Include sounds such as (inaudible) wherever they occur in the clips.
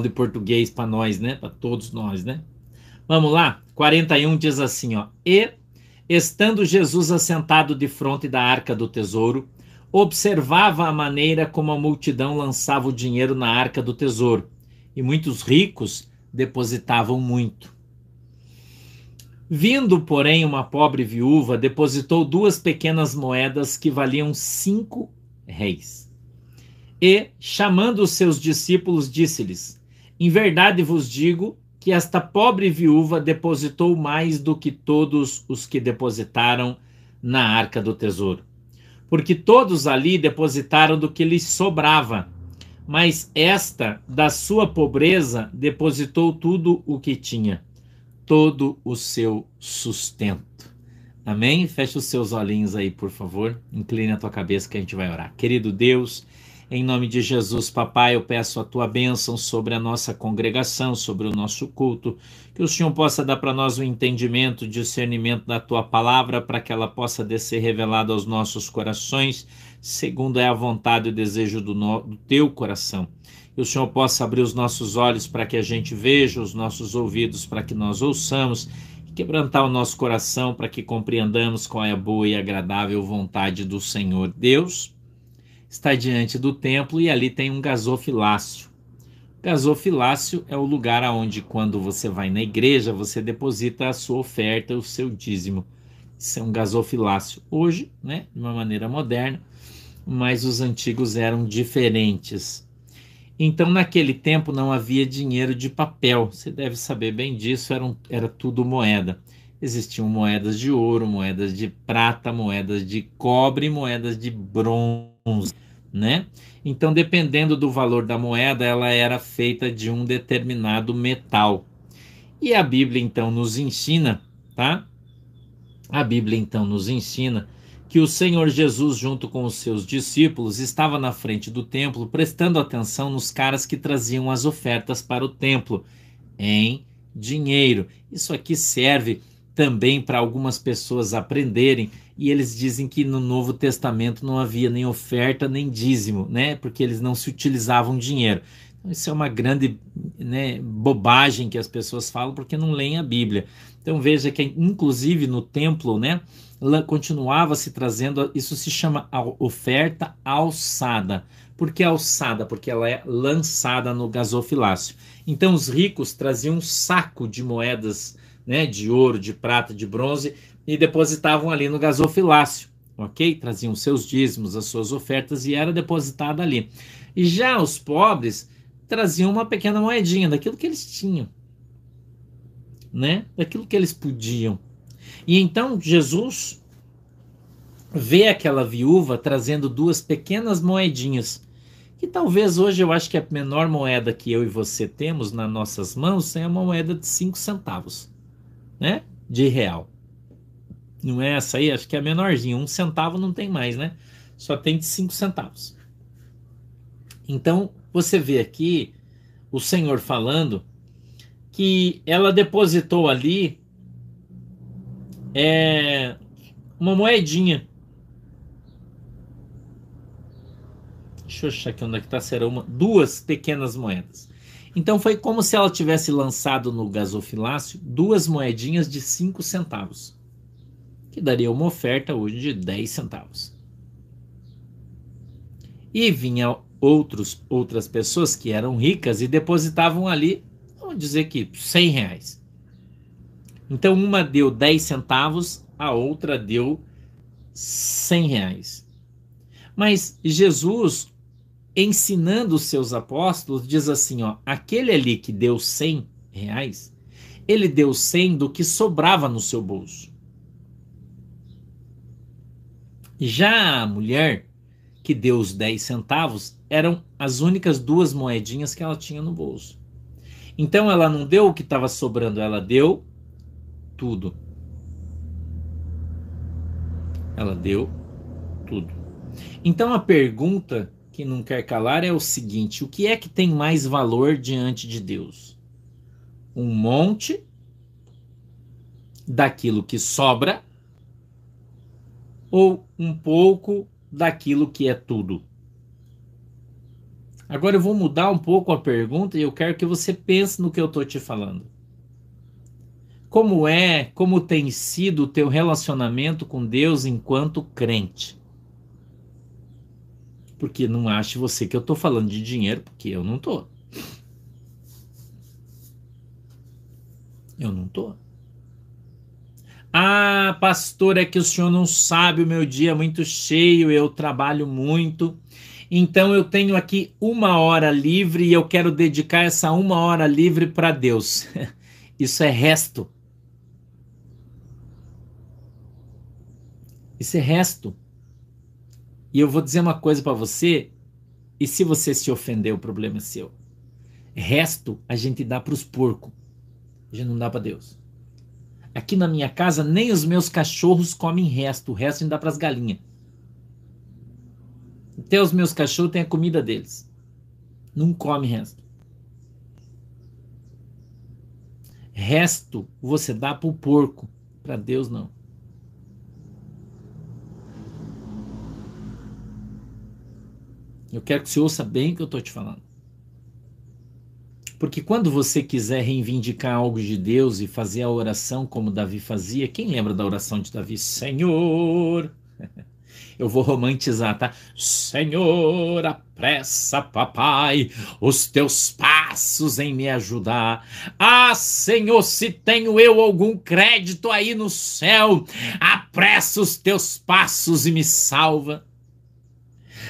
de português para nós, né? Para todos nós, né? Vamos lá. 41 diz assim, ó: E estando Jesus assentado de frente da arca do tesouro, observava a maneira como a multidão lançava o dinheiro na arca do tesouro, e muitos ricos depositavam muito. Vindo, porém, uma pobre viúva, depositou duas pequenas moedas que valiam cinco réis. E, chamando os seus discípulos, disse-lhes: Em verdade vos digo que esta pobre viúva depositou mais do que todos os que depositaram na arca do tesouro. Porque todos ali depositaram do que lhes sobrava, mas esta, da sua pobreza, depositou tudo o que tinha todo o seu sustento. Amém? Feche os seus olhinhos aí, por favor. Incline a tua cabeça que a gente vai orar. Querido Deus, em nome de Jesus, papai, eu peço a tua bênção sobre a nossa congregação, sobre o nosso culto, que o Senhor possa dar para nós o entendimento, discernimento da tua palavra, para que ela possa descer revelada aos nossos corações, segundo é a vontade e o desejo do, no, do teu coração que o Senhor possa abrir os nossos olhos para que a gente veja, os nossos ouvidos para que nós ouçamos, e quebrantar o nosso coração para que compreendamos qual é a boa e agradável vontade do Senhor. Deus está diante do templo e ali tem um gasofilácio. Gasofilácio é o lugar aonde, quando você vai na igreja, você deposita a sua oferta, o seu dízimo. Isso é um gasofilácio. Hoje, né, de uma maneira moderna, mas os antigos eram diferentes. Então, naquele tempo não havia dinheiro de papel. Você deve saber bem disso, era, um, era tudo moeda. Existiam moedas de ouro, moedas de prata, moedas de cobre, moedas de bronze, né? Então, dependendo do valor da moeda, ela era feita de um determinado metal. E a Bíblia então nos ensina, tá? A Bíblia então nos ensina que o Senhor Jesus, junto com os seus discípulos, estava na frente do templo, prestando atenção nos caras que traziam as ofertas para o templo em dinheiro. Isso aqui serve também para algumas pessoas aprenderem, e eles dizem que no Novo Testamento não havia nem oferta nem dízimo, né? Porque eles não se utilizavam dinheiro. Então, isso é uma grande né, bobagem que as pessoas falam porque não leem a Bíblia. Então veja que inclusive no templo, né? continuava se trazendo, isso se chama oferta alçada. Por que alçada? Porque ela é lançada no gasofilácio. Então os ricos traziam um saco de moedas, né, de ouro, de prata, de bronze e depositavam ali no gasofilácio, ok? Traziam seus dízimos, as suas ofertas e era depositada ali. E já os pobres traziam uma pequena moedinha daquilo que eles tinham, né? Daquilo que eles podiam. E então Jesus vê aquela viúva trazendo duas pequenas moedinhas, que talvez hoje eu acho que a menor moeda que eu e você temos nas nossas mãos é uma moeda de 5 centavos, né? De real. Não é essa aí? Acho que é a menorzinha. Um centavo não tem mais, né? Só tem de 5 centavos. Então, você vê aqui o Senhor falando que ela depositou ali é uma moedinha. Deixa eu achar aqui onde é que tá. Será uma, duas pequenas moedas. Então foi como se ela tivesse lançado no gasofilácio duas moedinhas de 5 centavos, que daria uma oferta hoje de 10 centavos. E vinha outros, outras pessoas que eram ricas e depositavam ali, vamos dizer que 100 reais. Então uma deu 10 centavos, a outra deu 100 reais. Mas Jesus, ensinando os seus apóstolos, diz assim: ó, aquele ali que deu 100 reais, ele deu 100 do que sobrava no seu bolso. Já a mulher que deu os 10 centavos eram as únicas duas moedinhas que ela tinha no bolso. Então ela não deu o que estava sobrando, ela deu tudo. Ela deu tudo. Então a pergunta que não quer calar é o seguinte: o que é que tem mais valor diante de Deus? Um monte daquilo que sobra ou um pouco daquilo que é tudo? Agora eu vou mudar um pouco a pergunta e eu quero que você pense no que eu estou te falando. Como é, como tem sido o teu relacionamento com Deus enquanto crente? Porque não ache você que eu estou falando de dinheiro, porque eu não estou. Eu não estou. Ah, pastor, é que o senhor não sabe, o meu dia é muito cheio, eu trabalho muito. Então eu tenho aqui uma hora livre e eu quero dedicar essa uma hora livre para Deus. (laughs) Isso é resto. Isso é resto. E eu vou dizer uma coisa para você, e se você se ofender, o problema é seu. Resto a gente dá para os porcos, a gente não dá para Deus. Aqui na minha casa, nem os meus cachorros comem resto. O resto a gente dá para as galinhas. Até os meus cachorros têm a comida deles. Não come resto. Resto você dá para o porco. Para Deus, não. Eu quero que você ouça bem o que eu estou te falando. Porque quando você quiser reivindicar algo de Deus e fazer a oração como Davi fazia, quem lembra da oração de Davi? Senhor. (laughs) Eu vou romantizar, tá? Senhor, apressa, papai, os teus passos em me ajudar. Ah, Senhor, se tenho eu algum crédito aí no céu, apressa os teus passos e me salva.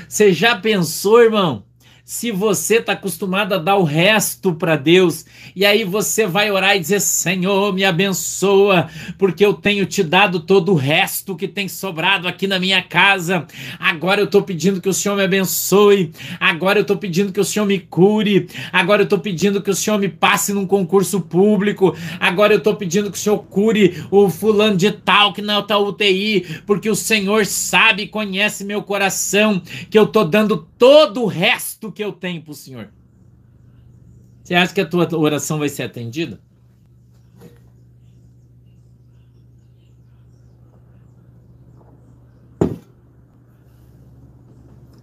Você já pensou, irmão? Se você está acostumado a dar o resto para Deus, e aí você vai orar e dizer: Senhor, me abençoa, porque eu tenho te dado todo o resto que tem sobrado aqui na minha casa. Agora eu estou pedindo que o Senhor me abençoe, agora eu estou pedindo que o Senhor me cure, agora eu estou pedindo que o Senhor me passe num concurso público, agora eu estou pedindo que o Senhor cure o fulano de tal que não está UTI, porque o Senhor sabe conhece meu coração, que eu estou dando todo o resto que eu tenho para o Senhor. Você acha que a tua oração vai ser atendida?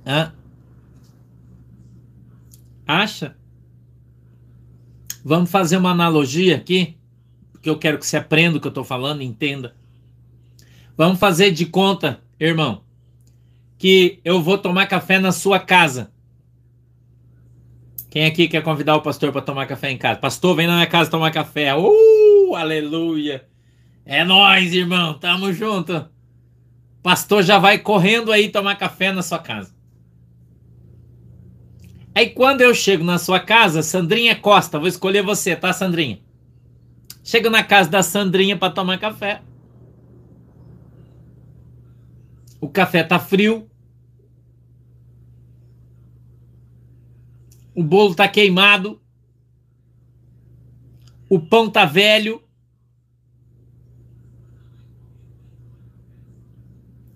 Hã? Acha? Vamos fazer uma analogia aqui, porque eu quero que você aprenda o que eu estou falando, entenda. Vamos fazer de conta, irmão, que eu vou tomar café na sua casa. Quem aqui quer convidar o pastor para tomar café em casa? Pastor, vem na minha casa tomar café. Uh, aleluia. É nós, irmão. Tamo junto. Pastor já vai correndo aí tomar café na sua casa. Aí quando eu chego na sua casa, Sandrinha Costa, vou escolher você, tá, Sandrinha? Chego na casa da Sandrinha para tomar café. O café tá frio. O bolo tá queimado, o pão tá velho.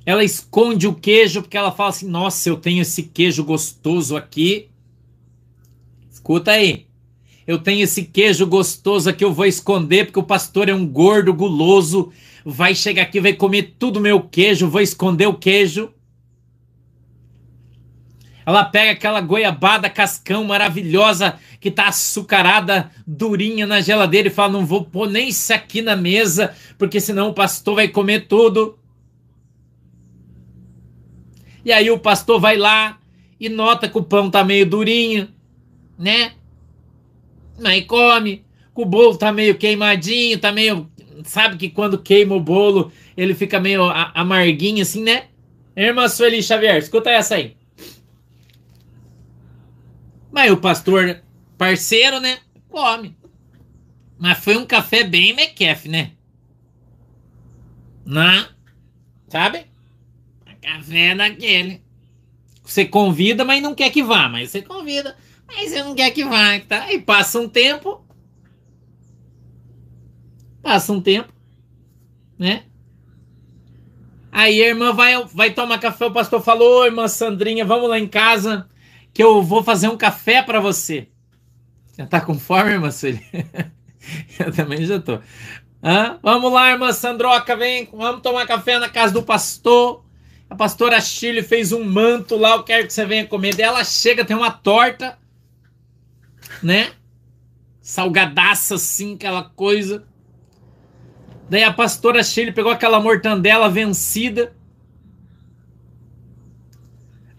Ela esconde o queijo porque ela fala assim: Nossa, eu tenho esse queijo gostoso aqui. Escuta aí. Eu tenho esse queijo gostoso aqui, eu vou esconder porque o pastor é um gordo guloso. Vai chegar aqui, vai comer tudo meu queijo, vou esconder o queijo. Ela pega aquela goiabada cascão maravilhosa que tá açucarada, durinha na geladeira e fala: Não vou pôr nem isso aqui na mesa, porque senão o pastor vai comer tudo. E aí o pastor vai lá e nota que o pão tá meio durinho, né? Mas come. Que o bolo tá meio queimadinho, tá meio. Sabe que quando queima o bolo, ele fica meio amarguinho assim, né? Irmã Sueli Xavier, escuta essa aí. Mas o pastor, parceiro, né? Come. Mas foi um café bem mequefe, né? Não. Sabe? Café daquele. Você convida, mas não quer que vá. Mas você convida, mas você não quer que vá. Tá? E passa um tempo. Passa um tempo. Né? Aí a irmã vai, vai tomar café. O pastor falou: Ô, irmã Sandrinha, vamos lá em casa que eu vou fazer um café para você. Já tá com fome, irmã Sueli? (laughs) eu também já tô. Hã? Vamos lá, irmã Sandroca, vem, vamos tomar café na casa do pastor. A pastora Shirley fez um manto lá, eu quero que você venha comer. Daí ela chega, tem uma torta, né? Salgadaça assim, aquela coisa. Daí a pastora Shirley pegou aquela mortandela vencida.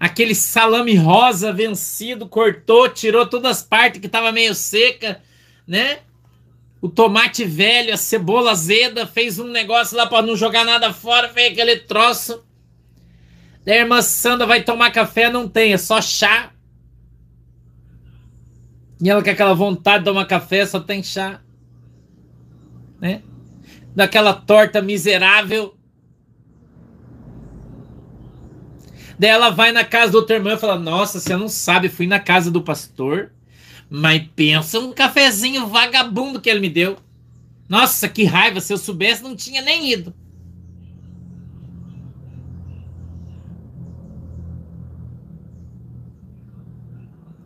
Aquele salame rosa vencido, cortou, tirou todas as partes que estava meio seca, né? O tomate velho, a cebola azeda, fez um negócio lá para não jogar nada fora, fez aquele troço. Daí a irmã Sandra vai tomar café, não tem, é só chá. E ela com aquela vontade de tomar café, só tem chá. Né? Daquela torta miserável. Daí ela vai na casa do outro irmão e fala: Nossa, você não sabe, fui na casa do pastor, mas pensa um cafezinho vagabundo que ele me deu. Nossa, que raiva, se eu soubesse, não tinha nem ido.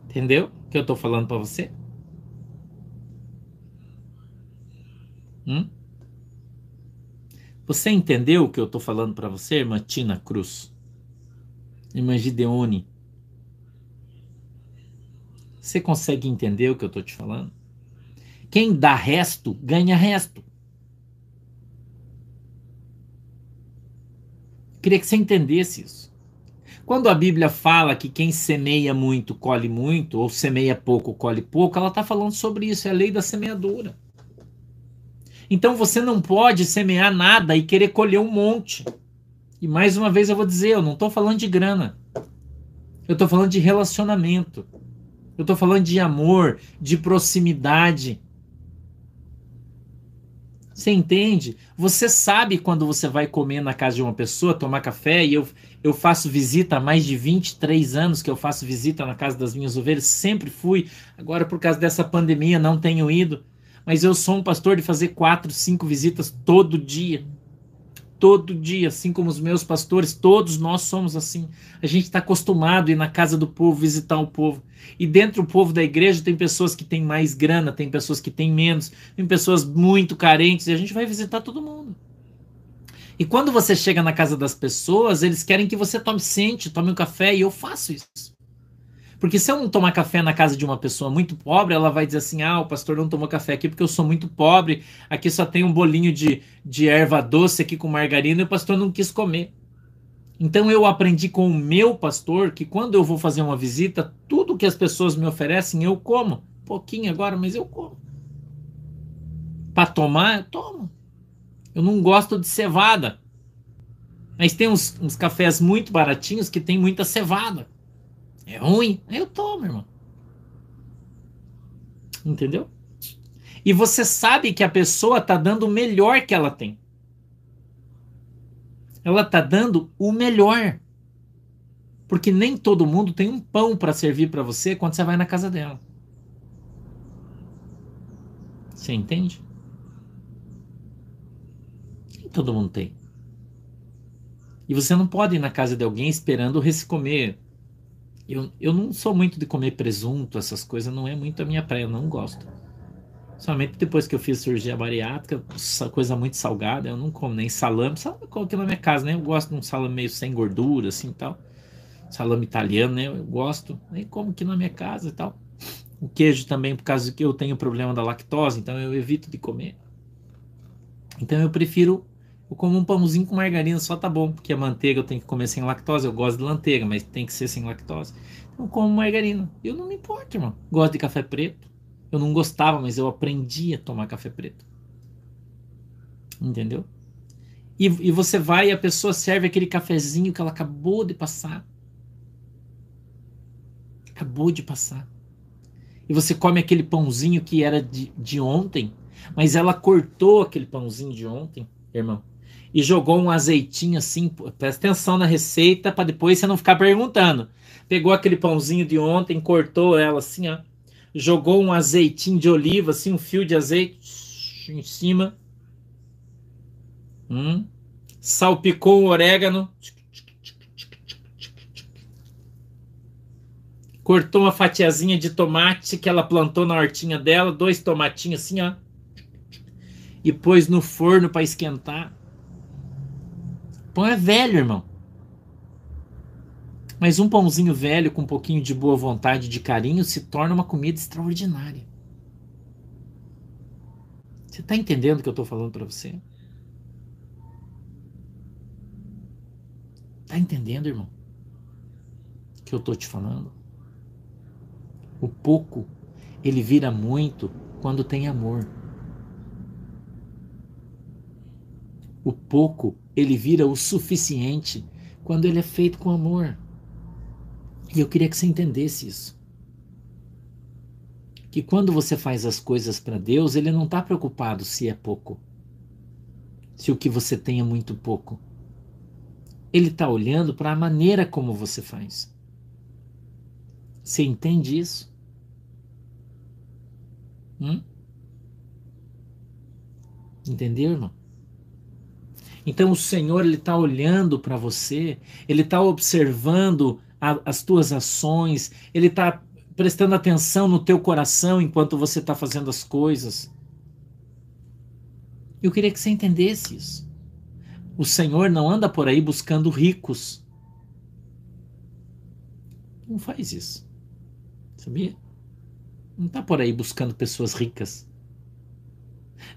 Entendeu o que eu tô falando para você? Hum? Você entendeu o que eu tô falando para você, irmã Tina Cruz? Irmã Gideone? Você consegue entender o que eu tô te falando? Quem dá resto, ganha resto. Queria que você entendesse isso. Quando a Bíblia fala que quem semeia muito colhe muito, ou semeia pouco colhe pouco, ela está falando sobre isso, é a lei da semeadura. Então você não pode semear nada e querer colher um monte. E mais uma vez eu vou dizer, eu não estou falando de grana. Eu estou falando de relacionamento. Eu estou falando de amor, de proximidade. Você entende? Você sabe quando você vai comer na casa de uma pessoa, tomar café, e eu, eu faço visita há mais de 23 anos que eu faço visita na casa das minhas ovelhas, sempre fui. Agora, por causa dessa pandemia, não tenho ido. Mas eu sou um pastor de fazer quatro, cinco visitas todo dia todo dia, assim como os meus pastores, todos nós somos assim. A gente está acostumado a ir na casa do povo, visitar o povo. E dentro do povo da igreja tem pessoas que têm mais grana, tem pessoas que têm menos, tem pessoas muito carentes, e a gente vai visitar todo mundo. E quando você chega na casa das pessoas, eles querem que você tome sente, tome um café, e eu faço isso. Porque se eu não tomar café na casa de uma pessoa muito pobre, ela vai dizer assim: ah, o pastor não tomou café aqui porque eu sou muito pobre, aqui só tem um bolinho de, de erva doce aqui com margarina e o pastor não quis comer. Então eu aprendi com o meu pastor que quando eu vou fazer uma visita, tudo que as pessoas me oferecem eu como. Pouquinho agora, mas eu como. Para tomar, eu tomo. Eu não gosto de cevada. Mas tem uns, uns cafés muito baratinhos que tem muita cevada. É ruim? Eu tomo, irmão. Entendeu? E você sabe que a pessoa está dando o melhor que ela tem. Ela está dando o melhor. Porque nem todo mundo tem um pão para servir para você quando você vai na casa dela. Você entende? Nem todo mundo tem. E você não pode ir na casa de alguém esperando comer eu, eu não sou muito de comer presunto, essas coisas, não é muito a minha praia, não gosto. Somente depois que eu fiz cirurgia bariátrica, coisa muito salgada, eu não como nem salame. Salame eu coloquei na minha casa, né? Eu gosto de um salame meio sem gordura, assim tal. Salame italiano, né? Eu gosto, nem como aqui na minha casa e tal. O queijo também, por causa que eu tenho problema da lactose, então eu evito de comer. Então eu prefiro eu como um pãozinho com margarina só tá bom, porque a manteiga eu tenho que comer sem lactose. Eu gosto de manteiga, mas tem que ser sem lactose. Então eu como margarina. Eu não me importo, irmão. Gosto de café preto. Eu não gostava, mas eu aprendi a tomar café preto. Entendeu? E, e você vai e a pessoa serve aquele cafezinho que ela acabou de passar. Acabou de passar. E você come aquele pãozinho que era de, de ontem, mas ela cortou aquele pãozinho de ontem, irmão e jogou um azeitinho assim, presta atenção na receita para depois você não ficar perguntando. Pegou aquele pãozinho de ontem, cortou ela assim, ó, jogou um azeitinho de oliva, assim, um fio de azeite em cima. Hum, salpicou o orégano. Cortou uma fatiazinha de tomate que ela plantou na hortinha dela, dois tomatinhos assim, ó. E pôs no forno para esquentar. Pão é velho, irmão. Mas um pãozinho velho com um pouquinho de boa vontade, de carinho, se torna uma comida extraordinária. Você está entendendo o que eu estou falando para você? Está entendendo, irmão? O que eu estou te falando? O pouco, ele vira muito quando tem amor. O pouco, ele vira o suficiente quando ele é feito com amor. E eu queria que você entendesse isso. Que quando você faz as coisas para Deus, Ele não está preocupado se é pouco, se o que você tem é muito pouco. Ele está olhando para a maneira como você faz. Você entende isso? Hum? Entendeu, irmão? Então o Senhor ele está olhando para você, ele está observando a, as tuas ações, ele está prestando atenção no teu coração enquanto você está fazendo as coisas. Eu queria que você entendesse isso. O Senhor não anda por aí buscando ricos. Não faz isso. Sabia? Não está por aí buscando pessoas ricas.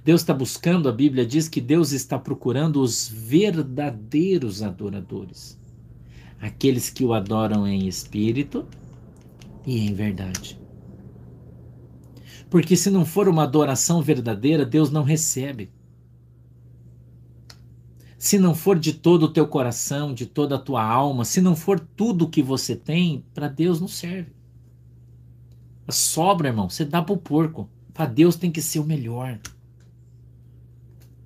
Deus está buscando, a Bíblia diz que Deus está procurando os verdadeiros adoradores. Aqueles que o adoram em espírito e em verdade. Porque se não for uma adoração verdadeira, Deus não recebe. Se não for de todo o teu coração, de toda a tua alma, se não for tudo que você tem, para Deus não serve. Sobra, irmão, você dá para o porco. Para Deus tem que ser o melhor.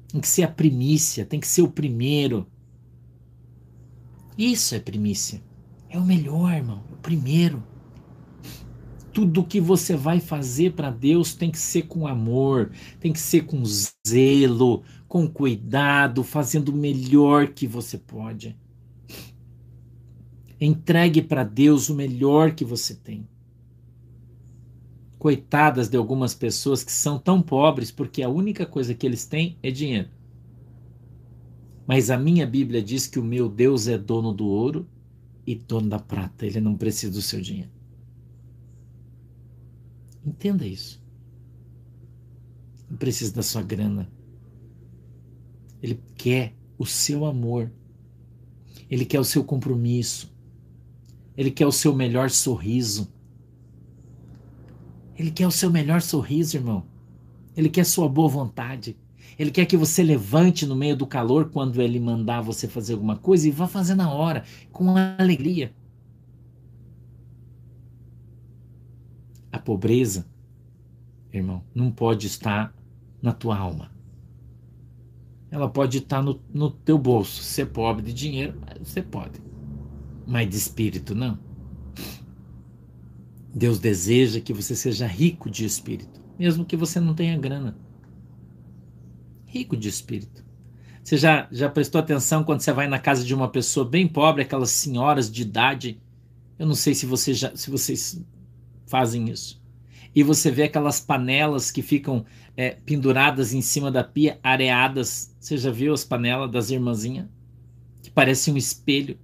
Tem que ser a primícia, tem que ser o primeiro. Isso é primícia. É o melhor, irmão, o primeiro. Tudo que você vai fazer para Deus tem que ser com amor, tem que ser com zelo, com cuidado, fazendo o melhor que você pode. Entregue para Deus o melhor que você tem. Coitadas de algumas pessoas que são tão pobres porque a única coisa que eles têm é dinheiro. Mas a minha Bíblia diz que o meu Deus é dono do ouro e dono da prata. Ele não precisa do seu dinheiro. Entenda isso. Não precisa da sua grana. Ele quer o seu amor. Ele quer o seu compromisso. Ele quer o seu melhor sorriso. Ele quer o seu melhor sorriso, irmão. Ele quer sua boa vontade. Ele quer que você levante no meio do calor quando ele mandar você fazer alguma coisa e vá fazer na hora, com alegria. A pobreza, irmão, não pode estar na tua alma. Ela pode estar no, no teu bolso. Ser pobre de dinheiro, você pode. Mas de espírito, não. Deus deseja que você seja rico de espírito, mesmo que você não tenha grana. Rico de espírito. Você já, já prestou atenção quando você vai na casa de uma pessoa bem pobre, aquelas senhoras de idade? Eu não sei se, você já, se vocês fazem isso. E você vê aquelas panelas que ficam é, penduradas em cima da pia, areadas. Você já viu as panelas das irmãzinhas? Que parecem um espelho.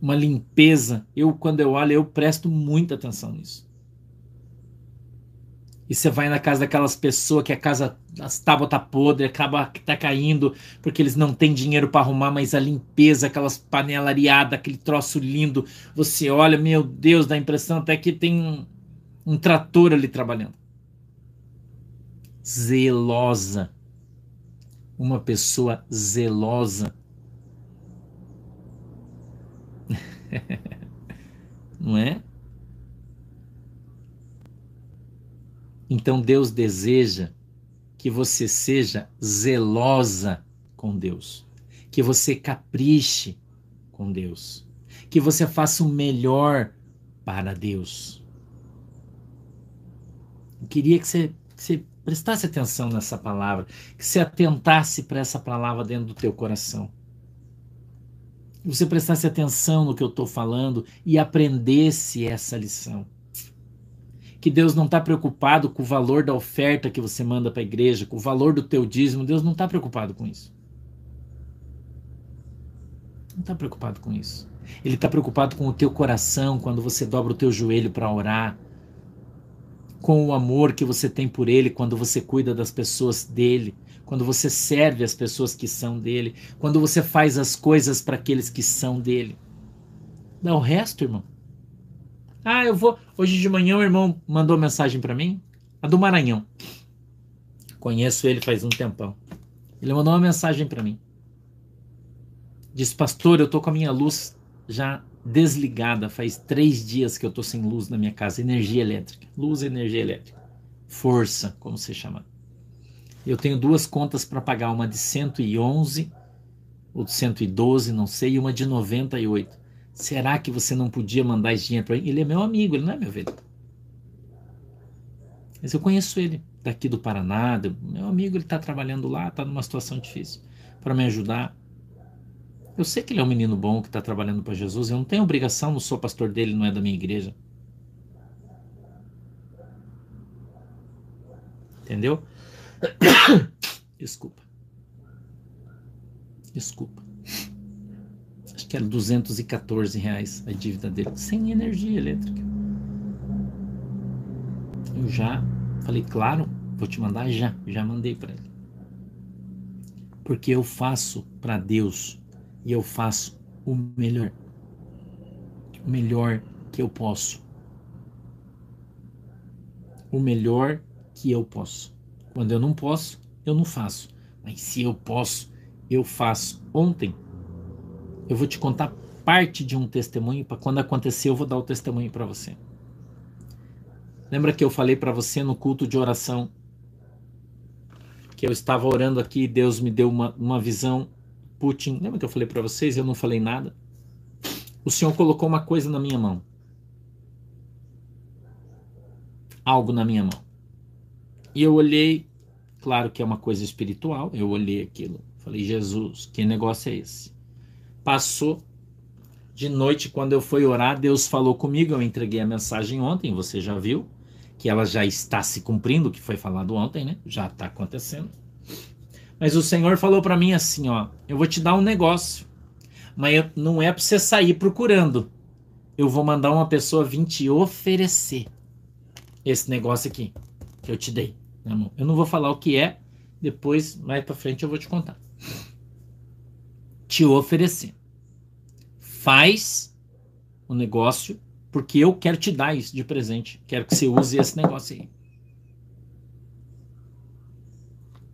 Uma limpeza. Eu, quando eu olho, eu presto muita atenção nisso. E você vai na casa daquelas pessoas que a casa, as tábuas tá podre, acaba tá caindo, porque eles não têm dinheiro para arrumar, mas a limpeza, aquelas panelariadas, aquele troço lindo. Você olha, meu Deus, dá a impressão até que tem um, um trator ali trabalhando. Zelosa. Uma pessoa zelosa (laughs) Não é? Então Deus deseja que você seja zelosa com Deus, que você capriche com Deus, que você faça o melhor para Deus. Eu queria que você, que você prestasse atenção nessa palavra, que você atentasse para essa palavra dentro do teu coração você prestasse atenção no que eu estou falando e aprendesse essa lição. Que Deus não está preocupado com o valor da oferta que você manda para a igreja, com o valor do teu dízimo. Deus não está preocupado com isso. não está preocupado com isso. Ele está preocupado com o teu coração quando você dobra o teu joelho para orar, com o amor que você tem por ele quando você cuida das pessoas dele, quando você serve as pessoas que são dele, quando você faz as coisas para aqueles que são dele. Dá o resto, irmão. Ah, eu vou. Hoje de manhã o irmão mandou mensagem para mim, a do Maranhão. Conheço ele faz um tempão. Ele mandou uma mensagem para mim. Diz, pastor, eu tô com a minha luz já desligada. Faz três dias que eu tô sem luz na minha casa. Energia elétrica. Luz energia elétrica. Força, como você chama. Eu tenho duas contas para pagar, uma de 111 ou de 112, não sei, e uma de 98. Será que você não podia mandar esse dinheiro para ele? Ele é meu amigo, ele não é meu velho. Mas eu conheço ele daqui do Paraná, meu amigo, ele está trabalhando lá, está numa situação difícil para me ajudar. Eu sei que ele é um menino bom que está trabalhando para Jesus. Eu não tenho obrigação, não sou pastor dele, não é da minha igreja. Entendeu? (coughs) Desculpa. Desculpa. Acho que era 214 reais a dívida dele, sem energia elétrica. Eu já falei, claro, vou te mandar já. Já mandei para ele. Porque eu faço para Deus e eu faço o melhor. O melhor que eu posso. O melhor que eu posso. Quando eu não posso, eu não faço. Mas se eu posso, eu faço. Ontem, eu vou te contar parte de um testemunho para quando acontecer eu vou dar o testemunho para você. Lembra que eu falei para você no culto de oração que eu estava orando aqui e Deus me deu uma, uma visão Putin. Lembra que eu falei para vocês? Eu não falei nada. O Senhor colocou uma coisa na minha mão. Algo na minha mão. E eu olhei, claro que é uma coisa espiritual, eu olhei aquilo. Falei, Jesus, que negócio é esse? Passou. De noite, quando eu fui orar, Deus falou comigo. Eu entreguei a mensagem ontem, você já viu que ela já está se cumprindo, o que foi falado ontem, né? Já está acontecendo. Mas o Senhor falou para mim assim, ó, eu vou te dar um negócio, mas não é para você sair procurando. Eu vou mandar uma pessoa vir te oferecer esse negócio aqui que eu te dei. Eu não vou falar o que é, depois mais para frente eu vou te contar. Te oferecer. Faz o negócio porque eu quero te dar isso de presente. Quero que você use esse negócio aí.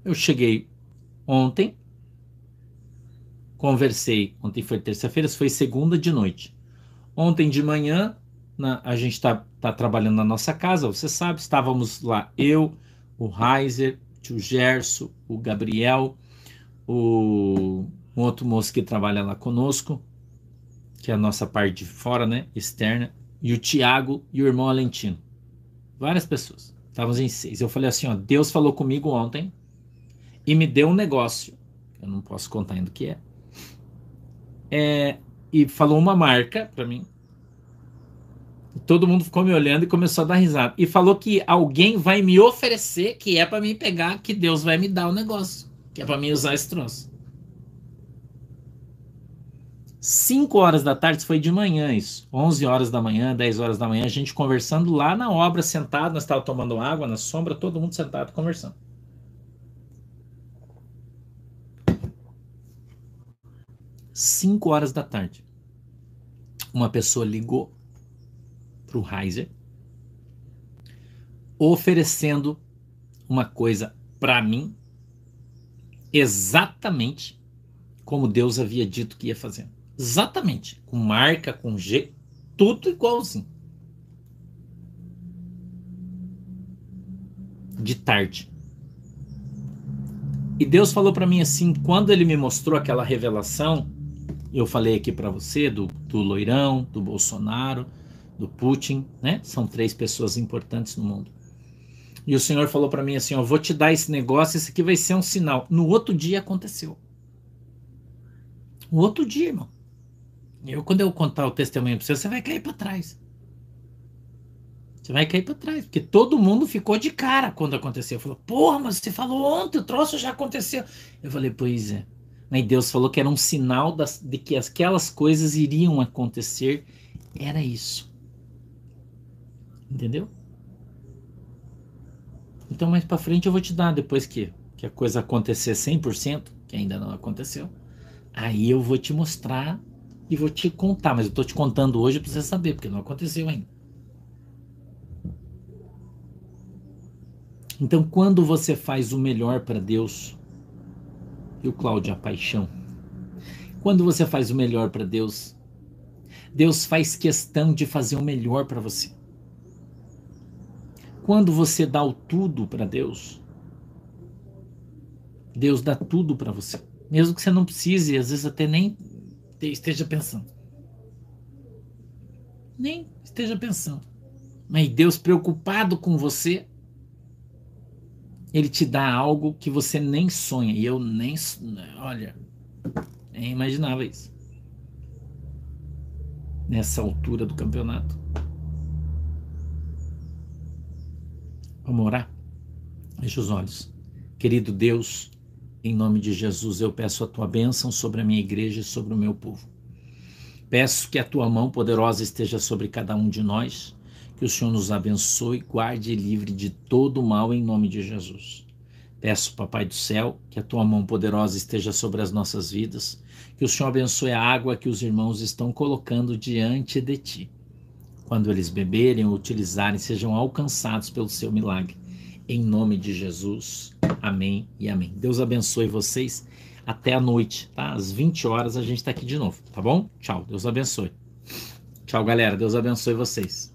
Eu cheguei Ontem, conversei. Ontem foi terça-feira, foi segunda de noite. Ontem de manhã, na, a gente está tá trabalhando na nossa casa, você sabe, estávamos lá eu, o Reiser, o tio Gerson, o Gabriel, o um outro moço que trabalha lá conosco, que é a nossa parte de fora, né, externa, e o Tiago e o irmão Alentino. Várias pessoas. Estávamos em seis. Eu falei assim, ó, Deus falou comigo ontem e me deu um negócio. Eu não posso contar ainda o que é. é e falou uma marca para mim. Todo mundo ficou me olhando e começou a dar risada. E falou que alguém vai me oferecer, que é para mim pegar, que Deus vai me dar o negócio. Que é para mim usar esse troço. 5 horas da tarde, foi de manhã isso. 11 horas da manhã, 10 horas da manhã, a gente conversando lá na obra, sentado. Nós estávamos tomando água na sombra, todo mundo sentado conversando. 5 horas da tarde, uma pessoa ligou para o Heiser oferecendo uma coisa para mim exatamente como Deus havia dito que ia fazer. Exatamente, com marca, com G, tudo igualzinho. De tarde. E Deus falou para mim assim, quando ele me mostrou aquela revelação, eu falei aqui para você do, do Loirão, do Bolsonaro, do Putin, né? São três pessoas importantes no mundo. E o Senhor falou para mim assim: Eu vou te dar esse negócio, esse aqui vai ser um sinal. No outro dia aconteceu. No outro dia, irmão. Eu, quando eu contar o testemunho para você, você vai cair para trás. Você vai cair para trás, porque todo mundo ficou de cara quando aconteceu. Falou, porra, mas você falou ontem, o troço já aconteceu. Eu falei, pois é. Mas Deus falou que era um sinal das, de que aquelas coisas iriam acontecer. Era isso. Entendeu? Então, mais para frente eu vou te dar, depois que, que a coisa acontecer 100%, que ainda não aconteceu, aí eu vou te mostrar e vou te contar. Mas eu estou te contando hoje para você saber, porque não aconteceu ainda. Então, quando você faz o melhor para Deus, e o Cláudio, a paixão, quando você faz o melhor para Deus, Deus faz questão de fazer o melhor para você. Quando você dá o tudo para Deus, Deus dá tudo para você. Mesmo que você não precise, às vezes até nem esteja pensando. Nem esteja pensando. Mas Deus preocupado com você, ele te dá algo que você nem sonha. E eu nem. Olha, nem imaginava isso. Nessa altura do campeonato. Vamos orar? Feche os olhos. Querido Deus, em nome de Jesus, eu peço a tua bênção sobre a minha igreja e sobre o meu povo. Peço que a tua mão poderosa esteja sobre cada um de nós que o Senhor nos abençoe, guarde e livre de todo mal em nome de Jesus. Peço, Papai do céu, que a tua mão poderosa esteja sobre as nossas vidas, que o Senhor abençoe a água que os irmãos estão colocando diante de ti. Quando eles beberem ou utilizarem, sejam alcançados pelo seu milagre. Em nome de Jesus. Amém e amém. Deus abençoe vocês. Até a noite, tá? Às 20 horas a gente está aqui de novo, tá bom? Tchau. Deus abençoe. Tchau, galera. Deus abençoe vocês.